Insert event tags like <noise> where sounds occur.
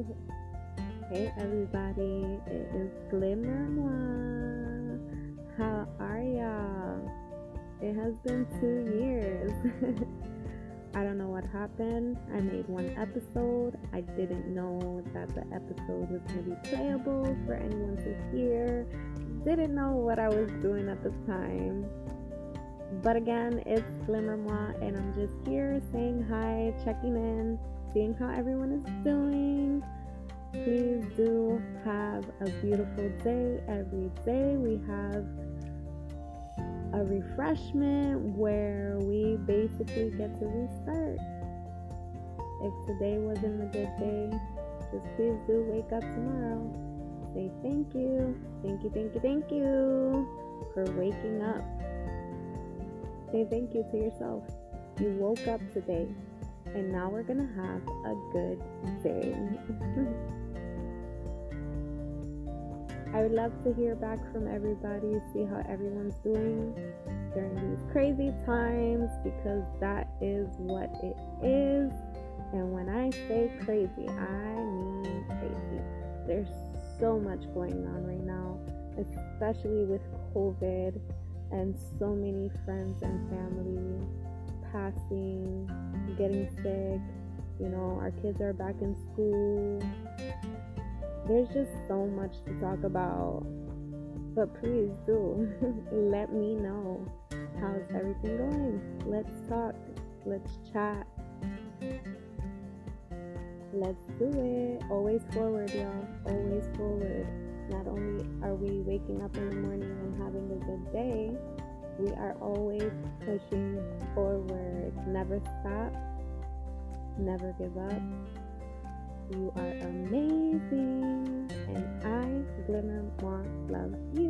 <laughs> Hey everybody, it is Glimmer Moi. How are y'all? It has been two years. <laughs> I don't know what happened. I made one episode. I didn't know that the episode was going to be playable for anyone to hear. Didn't know what I was doing at the time. But again, it's Glimmer Moi, and I'm just here saying hi, checking in, seeing how everyone is doing. Please do have a beautiful day every day. We have a refreshment where we basically get to restart. If today wasn't a good day, just please do wake up tomorrow. Say thank you, thank you, thank you, thank you for waking up. Say thank you to yourself. You woke up today, and now we're gonna have a good day. <laughs> I would love to hear back from everybody, see how everyone's doing during these crazy times because that is what it is. And when I say crazy, I mean crazy. There's so much going on right now, especially with COVID and so many friends and family passing, getting sick. You know, our kids are back in school there's just so much to talk about. But please do <laughs> let me know how's everything going. Let's talk. Let's chat. Let's do it. Always forward, y'all. Always forward. Not only are we waking up in the morning and having a good day, we are always pushing forward. Never stop. Never give up you are amazing, and I, Glimmer Moi, love you.